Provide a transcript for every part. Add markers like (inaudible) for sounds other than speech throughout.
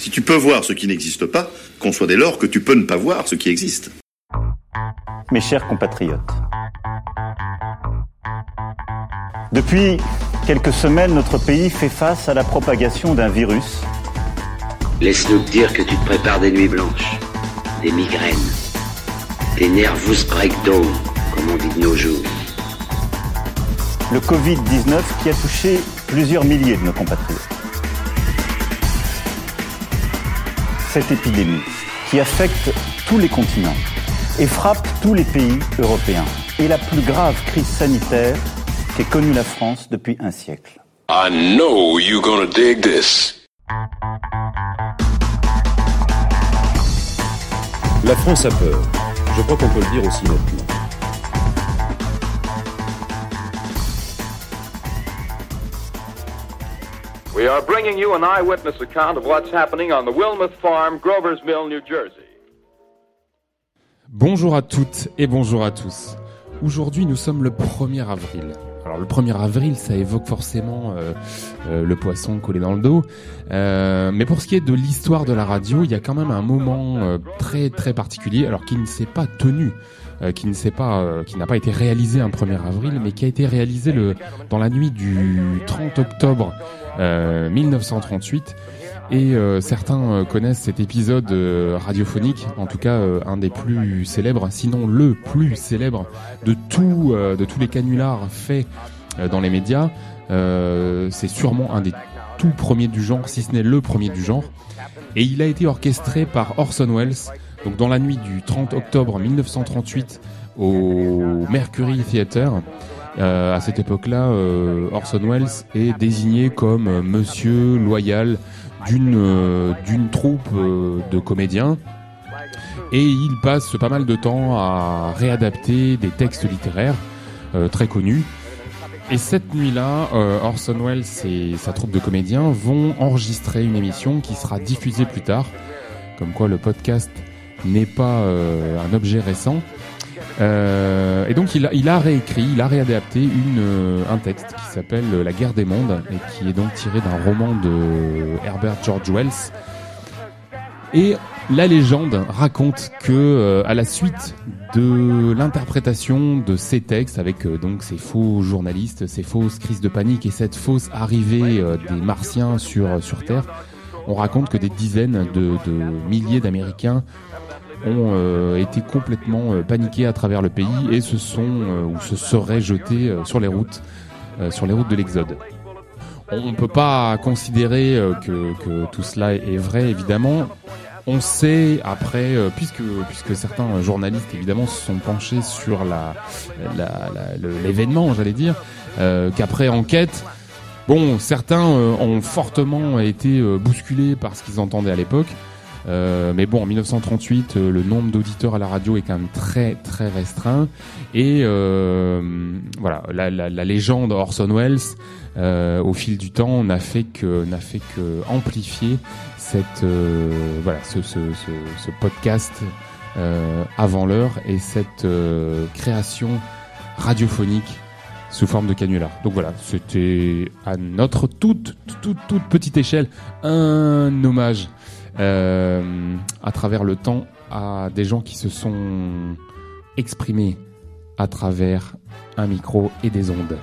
Si tu peux voir ce qui n'existe pas, conçois dès lors que tu peux ne pas voir ce qui existe. Mes chers compatriotes, depuis quelques semaines, notre pays fait face à la propagation d'un virus. Laisse-nous dire que tu te prépares des nuits blanches, des migraines, des nervous breakdown, comme on dit de nos jours. Le Covid-19 qui a touché plusieurs milliers de nos compatriotes. Cette épidémie qui affecte tous les continents et frappe tous les pays européens est la plus grave crise sanitaire qu'ait connue la France depuis un siècle. I know you're gonna dig this. La France a peur. Je crois qu'on peut le dire aussi nettement. We are bringing you an eyewitness account of what's happening on the Wilmuth Farm, Grover's Mill, New Jersey. Bonjour à toutes et bonjour à tous. Aujourd'hui, nous sommes le 1er avril. Alors le 1er avril, ça évoque forcément euh, euh, le poisson collé dans le dos. Euh, mais pour ce qui est de l'histoire de la radio, il y a quand même un moment euh, très très particulier, alors qui ne s'est pas tenu, euh, qui ne s'est pas, euh, qui n'a pas été réalisé un 1er avril, mais qui a été réalisé le dans la nuit du 30 octobre 1938. Et euh, certains euh, connaissent cet épisode euh, radiophonique, en tout cas euh, un des plus célèbres, sinon le plus célèbre de tout, euh, de tous les canulars faits euh, dans les médias. Euh, c'est sûrement un des tout premiers du genre, si ce n'est le premier du genre. Et il a été orchestré par Orson Welles, donc dans la nuit du 30 octobre 1938 au Mercury Theatre. Euh, à cette époque-là, euh, Orson Welles est désigné comme euh, Monsieur loyal d'une d'une troupe de comédiens et il passe pas mal de temps à réadapter des textes littéraires très connus. Et cette nuit-là, Orson Welles et sa troupe de comédiens vont enregistrer une émission qui sera diffusée plus tard. Comme quoi le podcast n'est pas un objet récent. Euh, et donc il a, il a réécrit, il a réadapté une, euh, un texte qui s'appelle La guerre des mondes et qui est donc tiré d'un roman de Herbert George Wells. Et la légende raconte que euh, à la suite de l'interprétation de ces textes avec euh, donc ces faux journalistes, ces fausses crises de panique et cette fausse arrivée euh, des martiens sur sur Terre, on raconte que des dizaines de, de milliers d'Américains ont euh, été complètement euh, paniqués à travers le pays et se sont euh, ou se seraient jetés euh, sur les routes, sur les routes de l'Exode. On ne peut pas considérer que, que tout cela est vrai, évidemment. On sait après, puisque puisque certains journalistes évidemment se sont penchés sur la l'événement, j'allais dire, qu'après enquête, bon, certains ont fortement été bousculés par ce qu'ils entendaient à l'époque. Euh, mais bon, en 1938, euh, le nombre d'auditeurs à la radio est quand même très très restreint. Et euh, voilà, la, la, la légende Orson Welles, euh, au fil du temps, n'a fait que n'a fait que amplifier cette euh, voilà ce, ce, ce, ce podcast avant l'heure et cette création radiophonique sous forme de canular. Donc voilà, c'était à notre toute toute toute petite échelle un hommage euh, à travers le temps à des gens qui se sont exprimés à travers un micro et des ondes.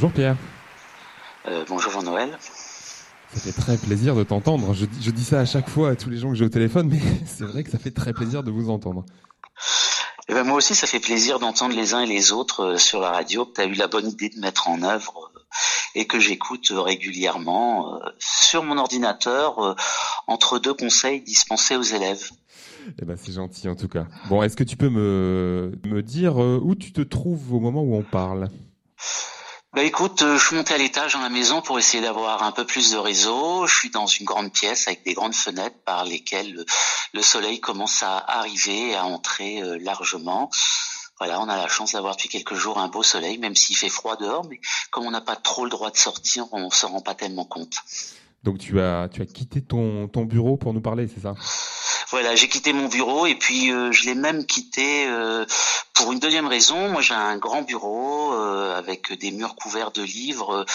Bonjour Pierre. Euh, bonjour Jean-Noël. Ça fait très plaisir de t'entendre. Je, dis- je dis ça à chaque fois à tous les gens que j'ai au téléphone, mais (laughs) c'est vrai que ça fait très plaisir de vous entendre. Eh ben, moi aussi, ça fait plaisir d'entendre les uns et les autres euh, sur la radio que tu as eu la bonne idée de mettre en œuvre euh, et que j'écoute régulièrement sur mon ordinateur entre deux conseils dispensés aux élèves. Eh ben, c'est gentil en tout cas. Bon, est-ce que tu peux me, me dire où tu te trouves au moment où on parle? Bah écoute, euh, je suis monté à l'étage dans la maison pour essayer d'avoir un peu plus de réseau. Je suis dans une grande pièce avec des grandes fenêtres par lesquelles le, le soleil commence à arriver, à entrer euh, largement. Voilà, on a la chance d'avoir depuis quelques jours un beau soleil, même s'il fait froid dehors, mais comme on n'a pas trop le droit de sortir, on s'en rend pas tellement compte. Donc tu as, tu as quitté ton, ton bureau pour nous parler, c'est ça? Voilà, j'ai quitté mon bureau et puis euh, je l'ai même quitté euh, pour une deuxième raison. Moi, j'ai un grand bureau euh, avec des murs couverts de livres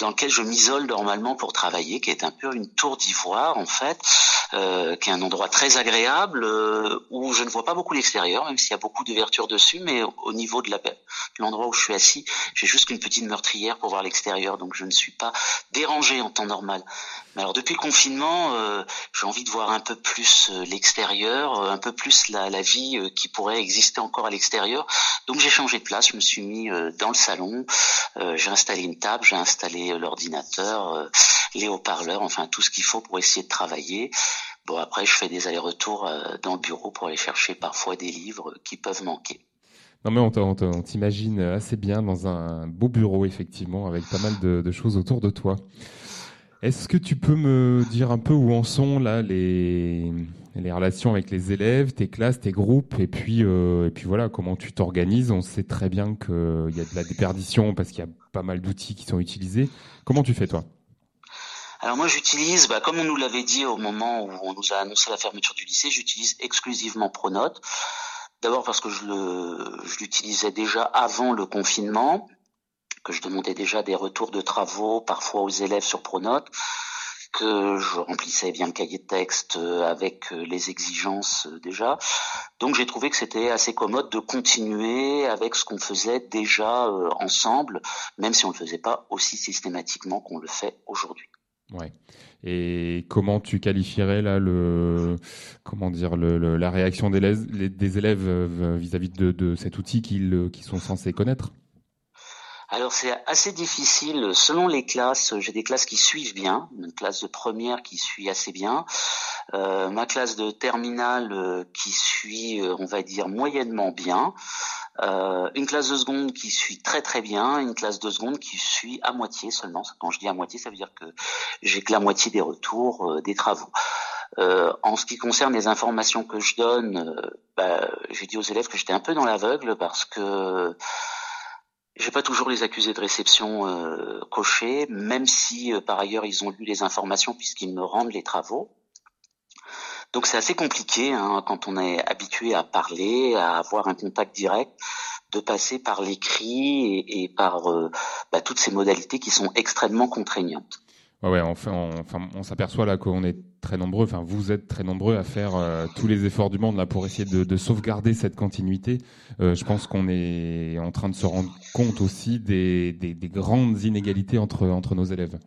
dans lequel je m'isole normalement pour travailler, qui est un peu une tour d'ivoire en fait, qui est un endroit très agréable où je ne vois pas beaucoup l'extérieur, même s'il y a beaucoup d'ouvertures dessus, mais au, au niveau de l'endroit où je suis assis, j'ai juste une petite meurtrière pour voir l'extérieur, donc je ne suis pas dérangé en temps normal. Mais alors depuis le confinement, j'ai envie de voir un peu plus l'extérieur, euh, un peu plus la, vie euh, qui pourrait exister encore à l'extérieur. Donc j'ai changé de place, je me suis mis euh, dans le salon, j'ai installé une table, j'ai installé l'ordinateur, les haut-parleurs, enfin tout ce qu'il faut pour essayer de travailler. Bon après je fais des allers-retours dans le bureau pour aller chercher parfois des livres qui peuvent manquer. Non mais on t'imagine assez bien dans un beau bureau effectivement avec pas mal de choses autour de toi. Est-ce que tu peux me dire un peu où en sont là les, les relations avec les élèves, tes classes, tes groupes et puis euh, et puis voilà comment tu t'organises. On sait très bien qu'il y a de la déperdition parce qu'il y a pas mal d'outils qui sont utilisés. Comment tu fais toi? Alors moi j'utilise, bah, comme on nous l'avait dit au moment où on nous a annoncé la fermeture du lycée, j'utilise exclusivement Pronote. D'abord parce que je l'utilisais déjà avant le confinement, que je demandais déjà des retours de travaux parfois aux élèves sur Pronote, que je remplissais bien le cahier de texte euh, avec euh, les exigences euh, déjà. Donc j'ai trouvé que c'était assez commode de continuer avec ce qu'on faisait déjà ensemble, même si on ne le faisait pas aussi systématiquement qu'on le fait aujourd'hui. Ouais. Et comment tu qualifierais là le comment dire le, la réaction des, élèves- vis-à-vis de, de cet outil qu'ils sont censés connaître? Alors c'est assez difficile selon les classes. J'ai des classes qui suivent bien, une classe de première qui suit assez bien, euh, ma classe de terminale euh, qui suit, euh, on va dire moyennement bien, euh, une classe de seconde qui suit très très bien, une classe de seconde qui suit à moitié seulement. Quand je dis à moitié, ça veut dire que j'ai que la moitié des retours des travaux. Euh, en ce qui concerne les informations que je donne, bah, j'ai dit aux élèves que j'étais un peu dans l'aveugle parce que je vais pas toujours les accuser de réception euh, cochée, même si euh, par ailleurs ils ont lu les informations puisqu'ils me rendent les travaux. Donc c'est assez compliqué hein, quand on est habitué à parler, à avoir un contact direct, de passer par l'écrit et, et par euh, bah, toutes ces modalités qui sont extrêmement contraignantes. Ouais, enfin, on, s'aperçoit là qu'on est très nombreux, enfin vous êtes très nombreux à faire euh, tous les efforts du monde là pour essayer de, de sauvegarder cette continuité. Euh, je pense qu'on est en train de se rendre compte aussi des, des, des grandes inégalités entre nos élèves.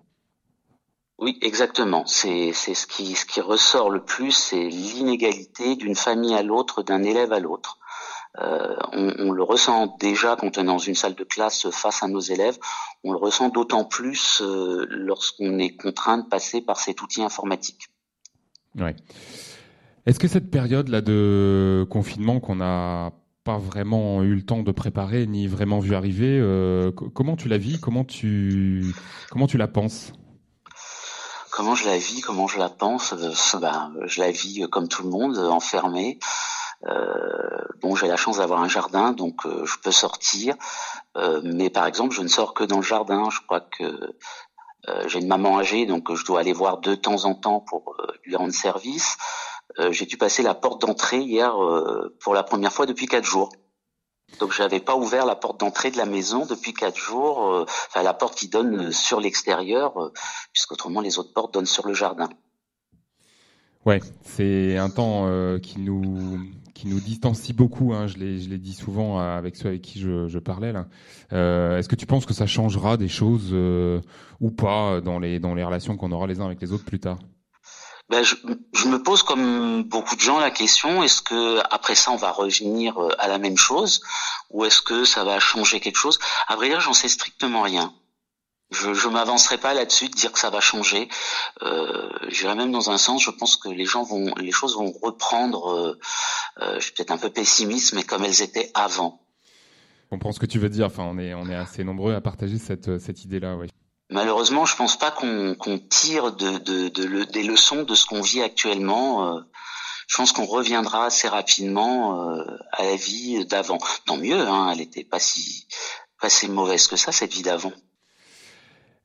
Oui, exactement. C'est ce qui ressort le plus, c'est l'inégalité d'une famille à l'autre, d'un élève à l'autre. Euh, on, on, le ressent déjà quand on est dans une salle de classe face à nos élèves. On le ressent d'autant plus euh, lorsqu'on est contraint de passer par cet outil informatique. Ouais. Est-ce que cette période là de confinement qu'on n'a pas vraiment eu le temps de préparer ni vraiment vu arriver, euh, comment tu la vis? Comment tu comment tu la penses? Comment je la vis? Comment je la pense? Ben, Je la vis comme tout le monde, enfermé. Euh, bon, j'ai la chance d'avoir un jardin, donc euh, je peux sortir. Euh, mais par exemple, je ne sors que dans le jardin. Je crois que j'ai une maman âgée, donc je dois aller voir de temps en temps pour lui rendre service. j'ai dû passer la porte d'entrée hier pour la première fois depuis quatre jours. Donc j'avais pas ouvert la porte d'entrée de la maison depuis quatre jours, enfin la porte qui donne sur l'extérieur, puisqu'autrement les autres portes donnent sur le jardin. Ouais, c'est un temps qui nous qui nous distancie beaucoup. Hein, je l'ai, je l'ai dit souvent avec ceux avec qui je, je parlais là. Euh, est-ce que tu penses que ça changera des choses euh, ou pas dans les dans les relations qu'on aura les uns avec les autres plus tard? Ben, je, je, me pose comme beaucoup de gens la question est-ce que après ça on va revenir euh, à la même chose? Ou est-ce que ça va changer quelque chose? À vrai dire, j'en sais strictement rien. Je, je m'avancerai pas là-dessus de dire que ça va changer. Euh, J'irai même dans un sens. Je pense que les gens vont, les choses vont reprendre. Euh, euh, je suis peut-être un peu pessimiste, mais comme elles étaient avant. On comprends ce que tu veux dire. Enfin, on est, on est assez nombreux à partager cette, cette idée-là, oui. Malheureusement, je pense pas qu'on tire de, de, de le, des leçons de ce qu'on vit actuellement. Euh, je pense qu'on reviendra assez rapidement euh, à la vie d'avant. Tant mieux, hein, elle était pas si pas si mauvaise que ça cette vie d'avant.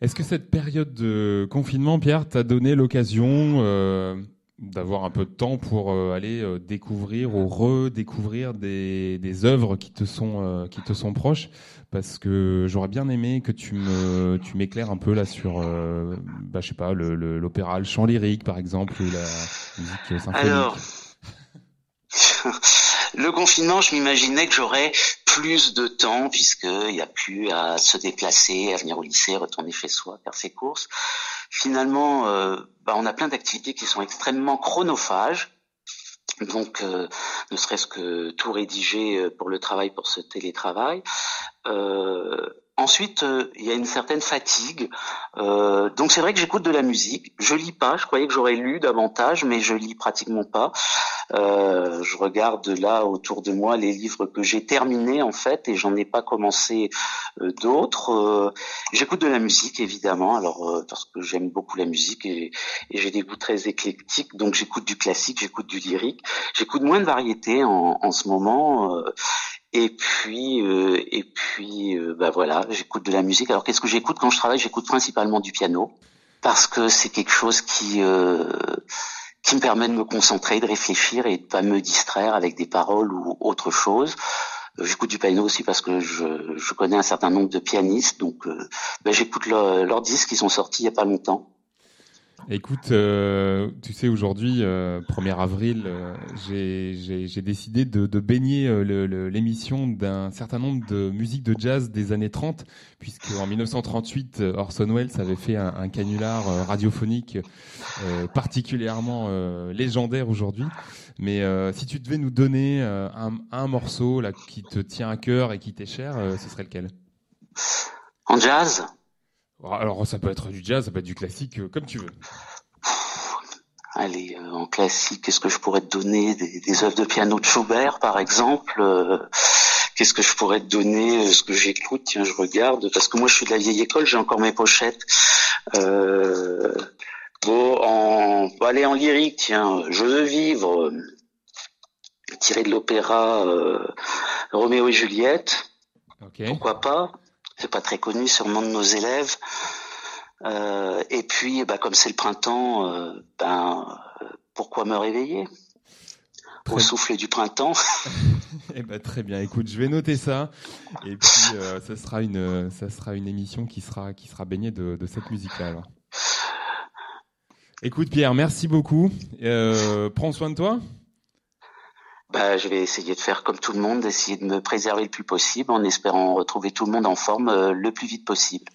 Est-ce que cette période de confinement, Pierre, t'a donné l'occasion euh, d'avoir un peu de temps pour euh, aller euh, découvrir ou redécouvrir des, œuvres qui te sont qui te sont proches? Parce que j'aurais bien aimé que tu me tu m'éclaires un peu là sur, bah, je sais pas, l'opéra, le, l'opéra, le, chant lyrique par exemple, ou la musique symphonique. Alors. (laughs) Le confinement, je m'imaginais que j'aurais plus de temps puisqu'il n'y a plus à se déplacer, à venir au lycée, retourner chez soi, faire ses courses. Finalement, euh, bah, on a plein d'activités qui sont extrêmement chronophages. Donc, euh, ne serait-ce que tout rédiger euh, pour le travail, pour ce télétravail. Euh, Ensuite, euh, il y a une certaine fatigue. Euh, donc c'est vrai que j'écoute de la musique. Je lis pas. Je croyais que j'aurais lu davantage, mais je lis pratiquement pas. Euh, je regarde là autour de moi les livres que j'ai terminés en fait, et j'en ai pas commencé euh, d'autres. Euh, j'écoute de la musique évidemment, alors parce que j'aime beaucoup la musique et, j'ai des goûts très éclectiques. Donc j'écoute du classique, j'écoute du lyrique. J'écoute moins de variétés en, en ce moment. Et puis, euh, et puis, euh, bah voilà, j'écoute de la musique. Alors, qu'est-ce que j'écoute? Quand je travaille J'écoute principalement du piano parce que c'est quelque chose qui euh, qui me permet de me concentrer, de réfléchir et de pas me distraire avec des paroles ou autre chose. J'écoute du piano aussi parce que je, je connais un certain nombre de pianistes, donc euh, bah, j'écoute leurs disques qui sont sortis il y a pas longtemps. Écoute, euh, tu sais, aujourd'hui, euh, 1er avril, euh, j'ai décidé de, de baigner euh, l'émission d'un certain nombre de musiques de jazz des années 30, puisque en 1938, Orson Welles avait fait un, un canular euh, radiophonique particulièrement légendaire aujourd'hui. Mais si tu devais nous donner un, un, morceau là qui te tient à cœur et qui t'est cher, ce serait lequel? En jazz? Alors ça peut être du jazz, ça peut être du classique, euh, comme tu veux. Allez, euh, en classique, qu'est-ce que je pourrais te donner? Des, des œuvres de piano de Schubert, par exemple euh, Qu'est-ce que je pourrais te donner? Ce que j'écoute, tiens, je regarde, parce que moi je suis de la vieille école, j'ai encore mes pochettes. Euh, bon, en, bon, allez, en lyrique, tiens, Je veux vivre, tiré de l'opéra Roméo et Juliette. Okay. Pourquoi pas? C'est pas très connu sûrement de nos élèves. Euh, et puis, bah, comme c'est le printemps, euh, ben pourquoi me réveiller? Au souffle du printemps (laughs) Eh ben très bien. Écoute, je vais noter ça. Et puis, euh, ça sera une, ça sera une émission qui sera, qui sera baignée de, de cette musique-là. Alors. Écoute, Pierre, merci beaucoup. Euh, prends soin de toi. Bah, je vais essayer de faire comme tout le monde, essayer de me préserver le plus possible en espérant retrouver tout le monde en forme euh, le plus vite possible.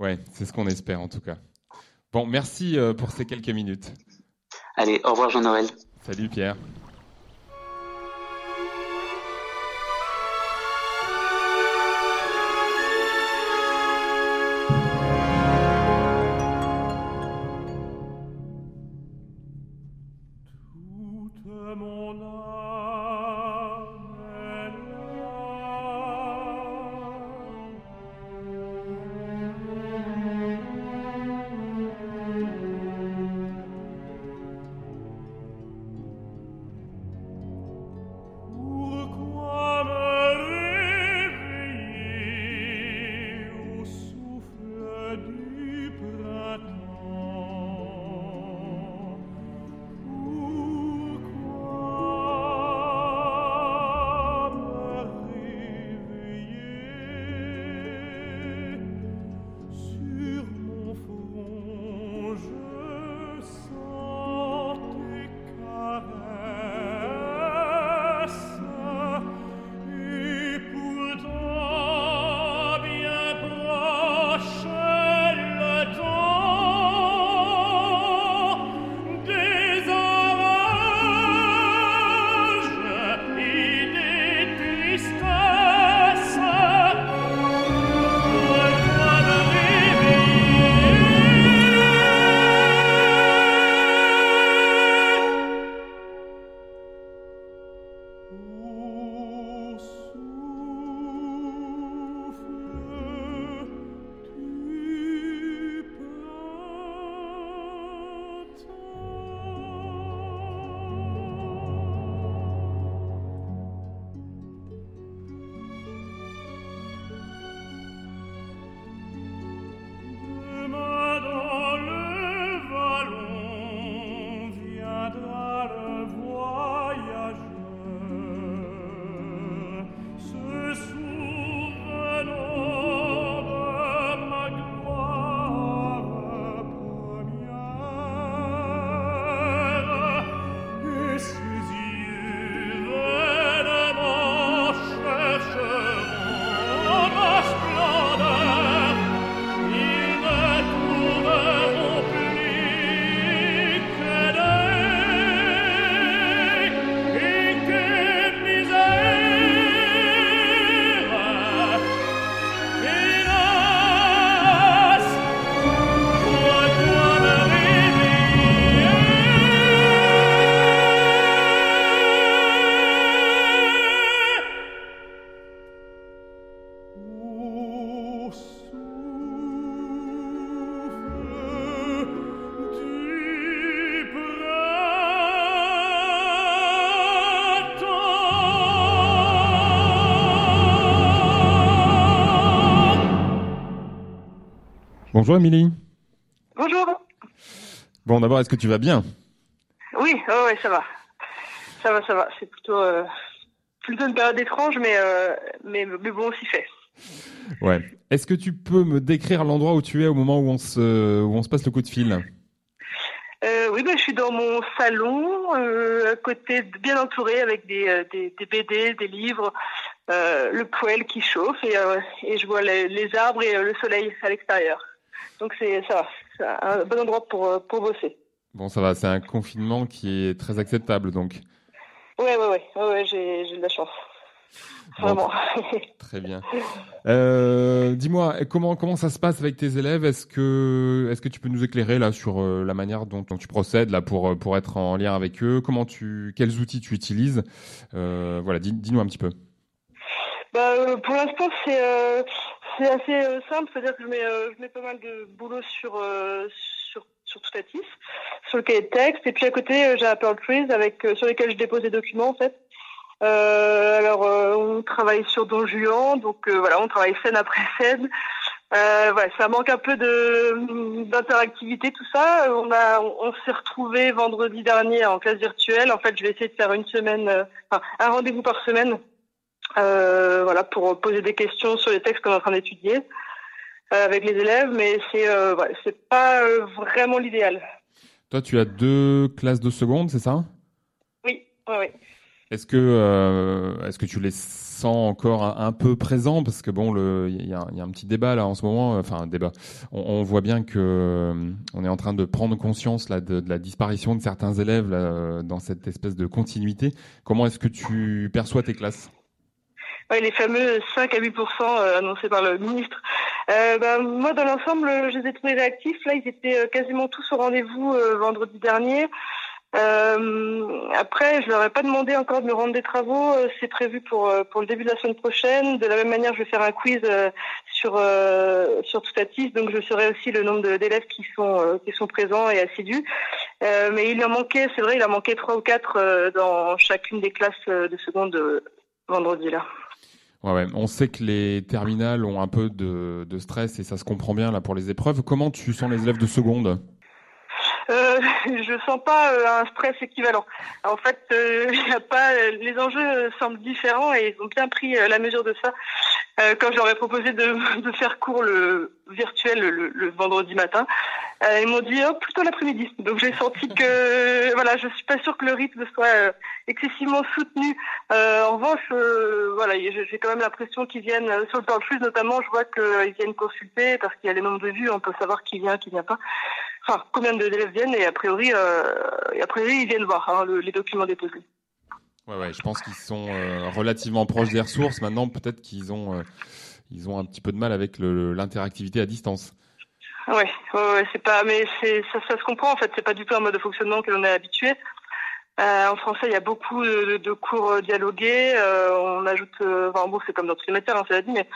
Ouais, c'est ce qu'on espère en tout cas. Bon, merci euh, pour ces quelques minutes. Allez, au revoir Jean-Noël. Salut Pierre. Bonjour Émilie. Bonjour. Bon, d'abord, est-ce que tu vas bien? Oui, oh, ouais, ça va. Ça va, ça va. C'est plutôt, euh, plutôt une période étrange, mais, euh, mais, mais bon, on s'y fait. Ouais. Est-ce que tu peux me décrire l'endroit où tu es au moment où on se, où on se passe le coup de fil? Euh, Oui, ben, je suis dans mon salon, à côté, bien entouré avec des, des, des BD, des livres, le poêle qui chauffe et, et je vois les, les arbres et le soleil à l'extérieur. Donc c'est ça, un bon endroit pour, euh, pour bosser. Bon, ça va, c'est un confinement qui est très acceptable, donc. Ouais, ouais, ouais, ouais, ouais j'ai de la chance. Vraiment. (laughs) Très bien. Euh, Dis-moi, comment comment ça se passe avec tes élèves? Est-ce que est-ce que tu peux nous éclairer là sur euh, la manière dont, dont tu procèdes là pour pour être en lien avec eux? Comment tu quels outils tu utilises? Euh, Voilà, dis- dis-nous un petit peu. Bah, pour l'instant, c'est c'est assez euh, simple, c'est-à-dire que je mets, euh, je mets pas mal de boulot sur euh, sur sur Toutatis, sur le cahier de texte, et puis à côté, euh, j'ai Apple Trees avec sur lesquels je dépose des documents en fait. Alors, on travaille sur Don Juan, donc voilà, on travaille scène après (laughs) scène. Voilà, ça manque un peu d'interactivité tout ça. On a, on, s'est retrouvé vendredi dernier en classe virtuelle. En fait, je vais essayer de faire une semaine, enfin un rendez-vous par semaine euh, voilà, pour poser des questions sur les textes qu'on est en train d'étudier euh, avec les élèves, mais c'est euh, ouais, c'est pas euh, vraiment l'idéal. Toi, tu as deux classes de seconde, c'est ça? Oui, oui, oui. Est-ce que, est-ce que tu les sens encore un, peu présents? Parce que bon, il y a, y a, un petit débat là en ce moment, enfin un débat. On, on voit bien que on est en train de prendre conscience là de, de la disparition de certains élèves là, dans cette espèce de continuité. Comment est-ce que tu perçois tes classes? Ouais, les fameux 5 à 8% euh, annoncés par le ministre. Euh, ben, moi, dans l'ensemble, je les ai trouvés réactifs. Là, ils étaient quasiment tous au rendez-vous vendredi dernier. Euh, après, je leur ai pas demandé encore de me rendre des travaux. Euh, c'est prévu pour euh, pour le début de la semaine prochaine. De la même manière, je vais faire un quiz euh, sur sur Toutatis, donc je saurai aussi le nombre d'élèves qui sont qui sont présents et assidus. mais il en manquait, c'est vrai, il en manquait trois ou quatre dans chacune des classes de seconde vendredi là. Ouais, ouais, on sait que les terminales ont un peu de, de stress et ça se comprend bien là pour les épreuves. Comment tu sens les élèves de seconde? Euh, je sens pas euh, un stress équivalent. En fait, euh, (laughs) y a pas, les enjeux semblent différents et ils ont bien pris euh, la mesure de ça. quand je leur proposé de, (laughs) de faire cours le virtuel le, le vendredi matin, ils m'ont dit oh, plutôt l'après-midi. Donc j'ai senti que (laughs) voilà, je suis pas sûre que le rythme soit excessivement soutenu. en revanche, voilà, j'ai quand même l'impression qu'ils viennent sur le temps de flux notamment. Je vois qu'ils viennent consulter parce qu'il y a les nombres de vues, on peut savoir qui vient, qui vient pas enfin, combien d'élèves viennent et a priori, euh, a priori ils viennent voir hein, les documents déposés. Ouais, ouais, je pense qu'ils sont euh, relativement proches des ressources. Maintenant, peut-être qu'ils ont, euh, ils ont un petit peu de mal avec l'interactivité à distance. Ouais, ouais, c'est pas, mais ça, ça, se comprend en fait. C'est pas du tout un mode de fonctionnement que l'on est habitué. Euh, en français, il y a beaucoup de, de cours dialogués. on ajoute, enfin bon, c'est comme dans tous les matières, hein, ça l'a dit, mais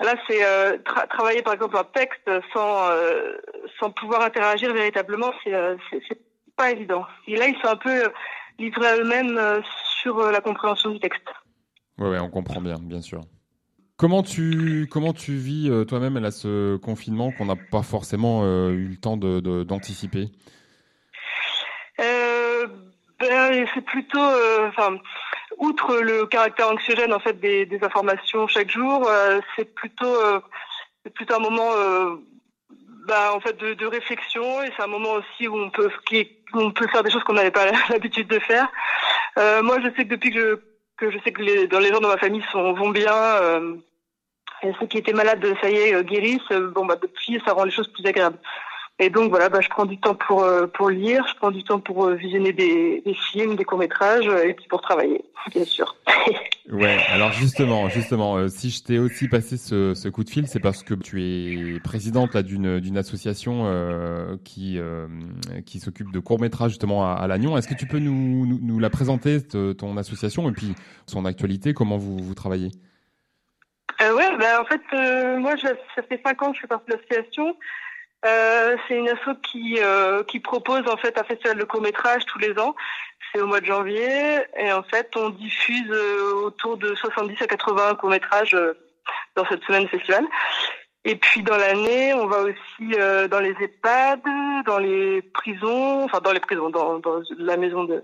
Là, c'est euh, travailler par exemple un texte sans euh, sans pouvoir interagir véritablement, c'est euh, c'est pas évident. Et là, ils sont un peu livrés à eux-mêmes sur la compréhension du texte. Ouais, ouais, on comprend bien, bien sûr. Comment tu comment tu vis toi-même à ce confinement qu'on n'a pas forcément eu le temps de d'anticiper? Ben, c'est plutôt, enfin outre le caractère anxiogène en fait des, informations chaque jour, euh, c'est plutôt euh, c'est plutôt un moment euh, bah, en fait de, réflexion et c'est un moment aussi où on peut qui, on peut faire des choses qu'on n'avait pas (laughs) l'habitude de faire. moi, je sais que depuis que je, que je sais que les, dans les gens de ma famille sont, vont bien, et ceux qui étaient malades, ça y est, guérissent. Bon, bah depuis, ça rend les choses plus agréables. Et donc voilà, bah, je prends du temps pour euh, pour lire, je prends du temps pour euh, visionner des, des films, des courts métrages, euh, et puis pour travailler, bien sûr. (laughs) ouais, alors justement, justement, si je t'ai aussi passé ce, ce coup de fil, c'est parce que tu es présidente là d'une d'une association qui qui s'occupe de courts métrages justement à, à Lannion. Est-ce que tu peux nous, nous, nous la présenter ton association et puis son actualité, comment vous vous travaillez? Euh, Ouais, bah, en fait, moi, je, ça fait cinq ans que je fais partie de l'association. Euh, c'est une asso qui euh, qui propose en fait un festival de court métrage tous les ans. C'est au mois de janvier et en fait on diffuse euh, autour de 70 à 80 courts métrages dans cette semaine festival. Et puis dans l'année, on va aussi dans les EHPAD, dans les prisons, enfin dans les prisons, dans, dans la maison de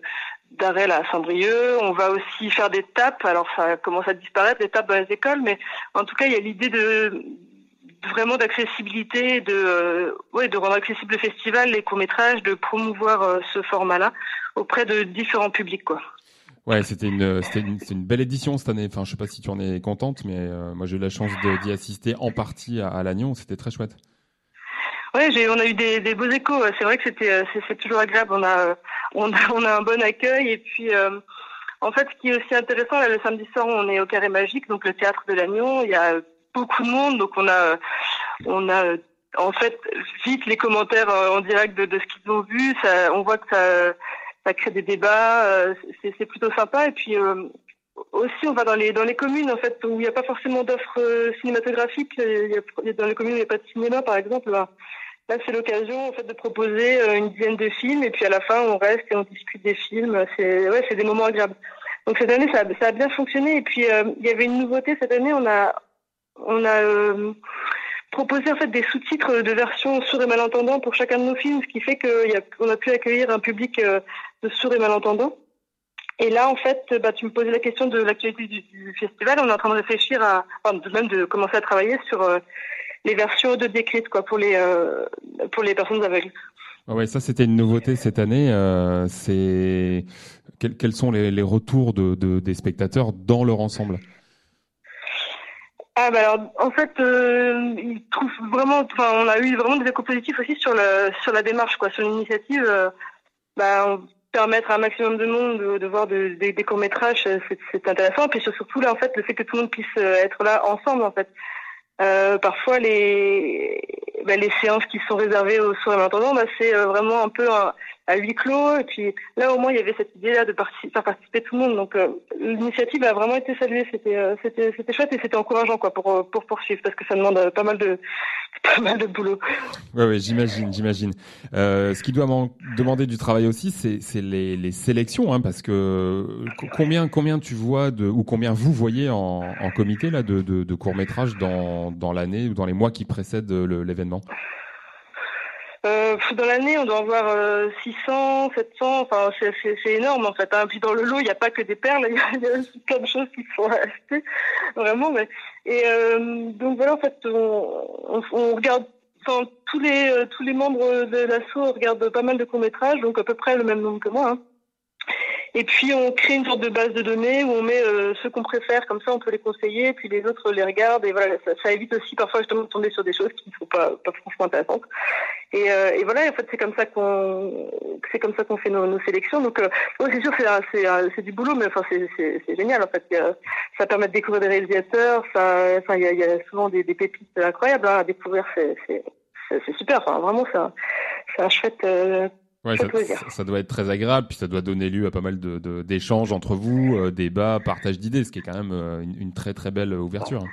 d'arrêt à Saint-Brieuc. On va aussi faire des tapes. Alors ça commence à disparaître les tapes dans les écoles, mais en tout cas il y a l'idée de vraiment d'accessibilité, de euh, ouais, de rendre accessible le festival, les courts métrages, de promouvoir euh, ce format-là auprès de différents publics, quoi. Ouais, c'était une, c'était une, une, belle édition cette année. Enfin, je sais pas si tu en es contente, mais euh, moi j'ai eu la chance d'y assister en partie à, à Lannion. C'était très chouette. Ouais, j'ai, on a eu des, des beaux échos. C'est vrai que c'était, c'est, toujours agréable. On a, on a, on a un bon accueil. Et puis, en fait, ce qui est aussi intéressant, là, le samedi soir, on est au Carré Magique, donc le théâtre de Lannion. Il y a beaucoup de monde, donc on a, on a en fait vite les commentaires euh, en direct de, ce qu'ils ont vu. On voit que ça, crée des débats, euh, c'est plutôt sympa. Et puis euh, aussi, on va dans les dans les communes en fait où il n'y a pas forcément d'offres cinématographiques. Dans les communes où il n'y a pas de cinéma, par exemple. Là, là c'est l'occasion en fait de proposer une dizaine de films et puis à la fin on reste et on discute des films. C'est ouais, c'est des moments agréables. Donc cette année ça a bien fonctionné et puis il y avait une nouveauté cette année. On a on a euh, proposé en fait des sous-titres de version sourds et malentendants pour chacun de nos films, ce qui fait qu'on a, a pu accueillir un public euh, de sourds et malentendants. Et là, en fait, bah, tu me posais la question de l'actualité du, festival. On est en train de réfléchir à, enfin, même de commencer à travailler sur euh, les versions de décrites, quoi, pour les pour les personnes aveugles. Ah ouais, ça c'était une nouveauté cette année. C'est quels, sont les, retours de, de, des spectateurs dans leur ensemble? Ah bah alors en fait euh, ils trouvent vraiment enfin on a eu vraiment des échos positifs aussi sur le sur la démarche quoi sur l'initiative euh, bah permettre à un maximum de monde de, voir de, de, des courts métrages c'est intéressant. Puis surtout en fait le fait que tout le monde puisse euh, être là ensemble en fait. Euh, parfois les bah, les séances qui sont réservées aux soirées malentendants bah, c'est euh, vraiment un peu un, à huis clos. Et puis là, au moins, il y avait cette idée-là de participer, faire participer tout le monde. Donc euh, l'initiative a vraiment été saluée. C'était euh, c'était c'était chouette et c'était encourageant quoi pour euh, pour poursuivre parce que ça demande pas mal de (laughs) pas mal de boulot. Ouais, ouais, j'imagine, j'imagine. Euh, ce qui doit demander du travail aussi, c'est c'est les, les sélections, hein, parce que combien combien tu vois de ou combien vous voyez en, en comité là de, de, de courts métrages dans dans l'année ou dans les mois qui précèdent l'événement? Euh, dans l'année, on doit en voir euh, 600, 700. Enfin, c'est énorme en fait. Hein. Puis dans le lot, il n'y a pas que des perles. (laughs) Il y, a plein de choses qui sont achetées, vraiment. Mais... Et euh, donc voilà, en fait, on, on, on regarde. Enfin, tous les euh, tous les membres de l'assaut regardent pas mal de courts métrages, donc à peu près le même nombre que moi. Hein. Et puis on crée une sorte de base de données où on met euh, ceux qu'on préfère, comme ça on peut les conseiller, puis les autres les regardent, et voilà, ça, ça évite aussi parfois justement de tomber sur des choses qui ne sont pas, pas franchement intéressantes. Et, euh, et voilà, en fait c'est comme ça qu'on c'est comme ça qu'on fait nos, nos, sélections. Donc euh, ouais, c'est sûr c'est c'est c'est du boulot, mais enfin c'est c'est génial en fait. Ça permet de découvrir des réalisateurs, ça enfin il y a, y a, souvent des, pépites incroyables hein, à découvrir, c'est c'est super. Enfin vraiment c'est un, un chouette euh, Ouais, ça, ça, doit être très agréable, puis ça doit donner lieu à pas mal de d'échanges de, entre vous, euh, débats, partage d'idées, ce qui est quand même euh, une, une, très très belle ouverture.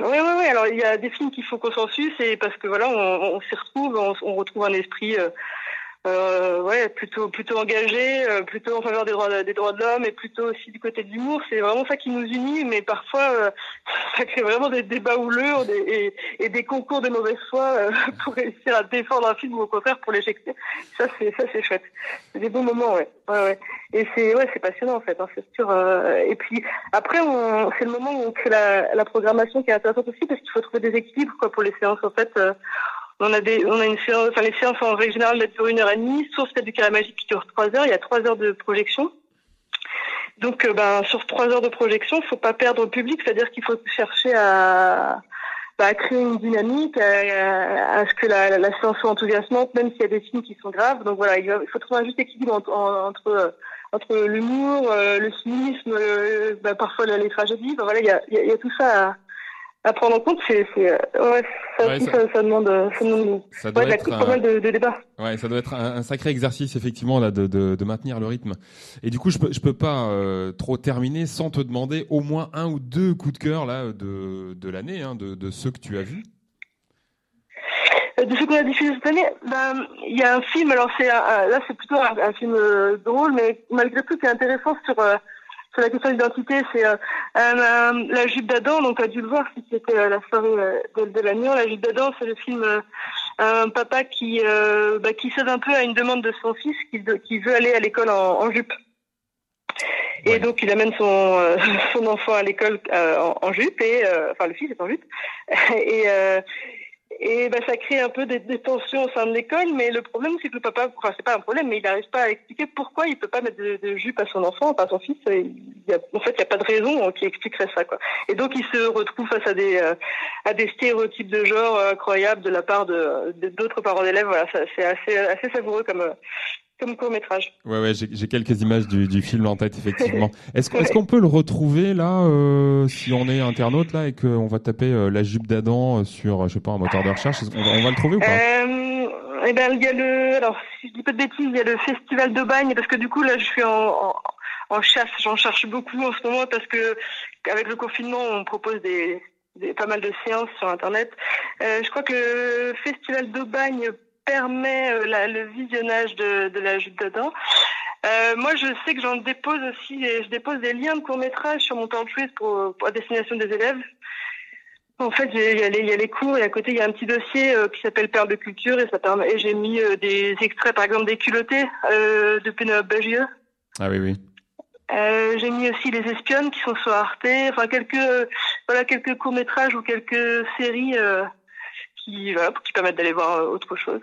Oui, oui, oui. Alors il y a des films qui font consensus, et parce que voilà, on, on s'y retrouve, on, on, retrouve un esprit euh, euh, ouais, plutôt plutôt engagé, euh, plutôt en faveur des droits des droits de l'homme et plutôt aussi du côté de l'humour. C'est vraiment ça qui nous unit, mais parfois euh, (laughs) ça crée vraiment des débats houleux et, des concours de mauvaise foi euh, (laughs) pour réussir à défendre un film ou au contraire pour l'éjecter. Ça c'est ça c'est chouette. C'est des bons moments, ouais. ouais, ouais. Et c'est ouais c'est passionnant en fait, hein, c'est sûr. Euh, et puis après c'est le moment où on crée la, la programmation qui est intéressante aussi parce qu'il faut trouver des équilibres quoi pour les séances en fait. On a des, on a une séance, enfin les séances en règle générale durent une heure et demie, sauf celle du carré magique qui dure trois heures. Il y a trois heures de projection. Donc, euh, ben, sur trois heures de projection, faut pas perdre le public, c'est-à-dire qu'il faut chercher à, bah, à créer une dynamique, à, à ce que la, la, séance soit enthousiasmante, même s'il y a des films qui sont graves. Donc voilà, il, faut trouver un juste équilibre entre, entre, l'humour, euh, le cynisme, euh, bah, parfois les tragédies. Ben, voilà, il y a, il y a tout ça à, prendre en compte, c'est, euh, ouais, ça, ouais, ça, ça, ça, demande, ça demande doit ouais, être pas mal de, de, débats. Ouais, ça doit être un, un, sacré exercice effectivement là de, de, de, maintenir le rythme. Et du coup, je peux, je peux pas euh, trop terminer sans te demander au moins un ou deux coups de cœur là de, de l'année, hein, de, de ceux que tu as vus. Euh, de ceux qu'on a diffusé cette année, ben il y a un film. Alors c'est là c'est plutôt un, un film euh, drôle, mais malgré tout c'est intéressant sur euh, sur la question d'identité, c'est euh, euh, la jupe d'Adam. Donc, tu as dû le voir si c'était euh, la soirée de, de l'Agneau. La jupe d'Adam, c'est le film un papa qui bah, qui cède un peu à une demande de son fils qui, qui veut aller à l'école en, en, jupe. Et ouais. donc il amène son (laughs) son enfant à l'école en, en, jupe et enfin le fils est en jupe (laughs) et et ben, ça crée un peu des, tensions au sein de l'école, mais le problème c'est que le papa, enfin c'est pas un problème, mais il n'arrive pas à expliquer pourquoi il peut pas mettre de, jupe à son enfant, à son fils. En fait, il n'y a pas de raison qui expliquerait ça, quoi. Et donc il se retrouve face à des euh, à des stéréotypes de genre incroyables de la part de d'autres parents d'élèves. Voilà, c'est assez assez savoureux comme comme court métrage. Ouais, ouais, j'ai quelques images du, du, film en tête, effectivement. (laughs) Est-ce qu'on est peut le retrouver là, euh, si on est internaute là et qu'on va taper euh, la jupe d'Adam sur, je sais pas, un moteur de recherche on va, on va le trouver ou pas? Euh, Eh ben, il y a le, alors si je dis pas de bêtises, il y a le festival de Bagne parce que du coup là, je suis en, en, en chasse, j'en cherche beaucoup en ce moment parce que avec le confinement, on propose des, des pas mal de séances sur internet. Euh, je crois que le festival d'Aubagne permet euh, la, le visionnage de, de la jupe d'Adam. Euh, moi, je sais que j'en dépose aussi, je dépose des liens de court métrage sur mon Pinterest pour, pour à destination des élèves. En fait, il y, a les, il y a les cours et à côté il y a un petit dossier euh, qui s'appelle Perle de culture et ça permet. Et j'ai mis euh, des extraits, par exemple, des culottés euh, de Pénélope Bagieux. Ah oui, oui. J'ai mis aussi les espionnes qui sont sur Arte. Enfin quelques voilà quelques courts métrages ou quelques séries qui, voilà, qui permettent d'aller voir autre chose.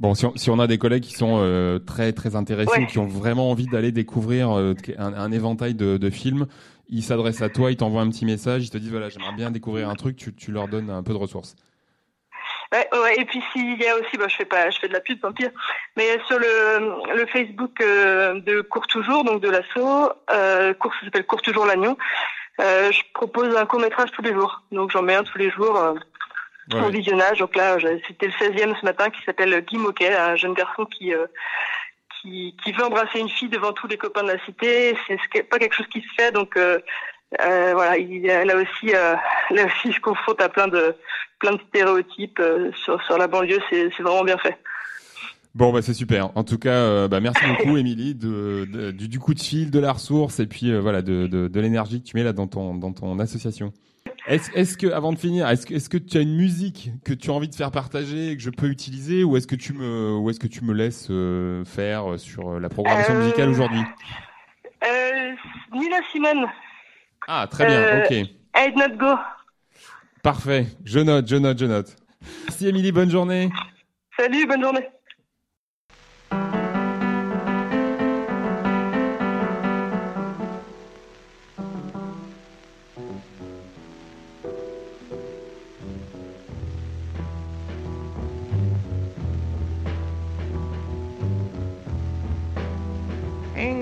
Bon, si on, si on a des collègues qui sont euh, très très intéressés Ouais. qui ont vraiment envie d'aller découvrir euh, un, un éventail de, de films, ils s'adressent à toi, ils t'envoient un petit message, ils te disent voilà j'aimerais bien découvrir un truc, tu, tu leur donnes un peu de ressources. Ouais, ouais, et puis s'il y a aussi, bah, je fais pas, je fais de la pub, tant pis. Mais sur le, le Facebook euh, de Cours Toujours, donc de l'assaut, euh, cours, ça s'appelle Cours Toujours l'Agnon. Euh, je propose un court métrage tous les jours. Donc j'en mets un tous les jours euh, Ouais, visionnage. Donc là, c'était le 16e ce matin qui s'appelle Guy Moquet, un jeune garçon qui, euh, qui qui veut embrasser une fille devant tous les copains de la cité. C'est pas quelque chose qui se fait. Donc euh, euh, voilà, il, là aussi, euh, là aussi, confronte à plein de plein de stéréotypes sur sur la banlieue. C'est c'est vraiment bien fait. Bon bah c'est super. En tout cas, euh, bah, merci (laughs) beaucoup Émilie de, de- du, du coup de fil, de la ressource et puis euh, voilà de, de, de l'énergie que tu mets là dans ton dans ton association. Est-ce que avant de finir, est-ce que tu as une musique que tu as envie de faire partager et que je peux utiliser ou est-ce que tu me ou est-ce que tu me laisses euh, faire sur euh, la programmation Euh, musicale aujourd'hui? Euh, Nina Simone, Ah très bien, euh, ok, I'd Not Go. parfait. Je note, je note, je note. Merci Émilie, bonne journée. Salut, bonne journée.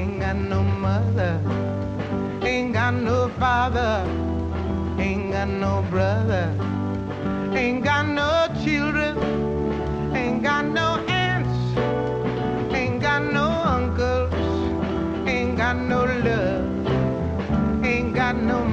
Ain't got no mother, ain't got no father, ain't got no brother, ain't got no children, ain't got no aunts, ain't got no uncles, ain't got no love, ain't got no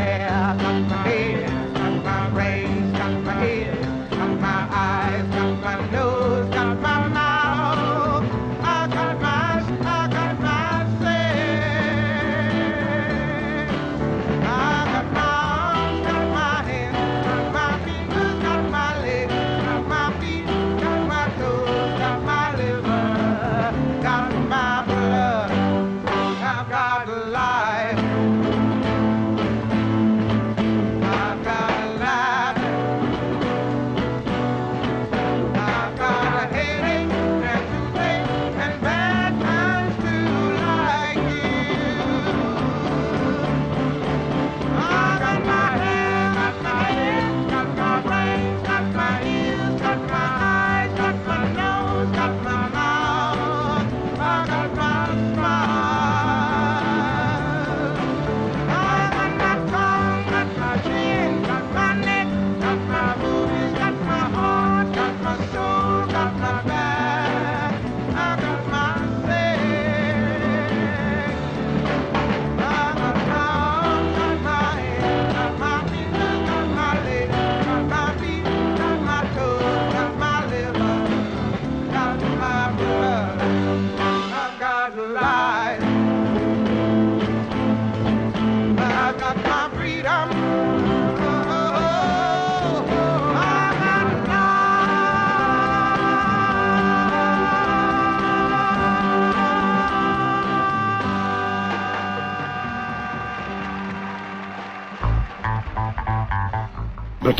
Yeah, Hey,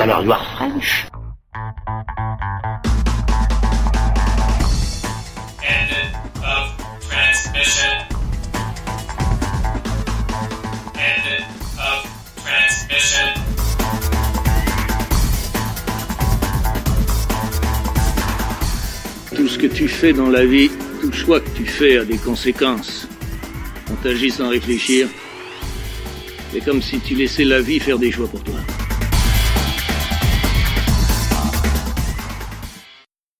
Are French. Tout ce que tu fais dans la vie, tout choix que tu fais a des conséquences. On t'agit sans réfléchir. C'est comme si tu laissais la vie faire des choix pour toi.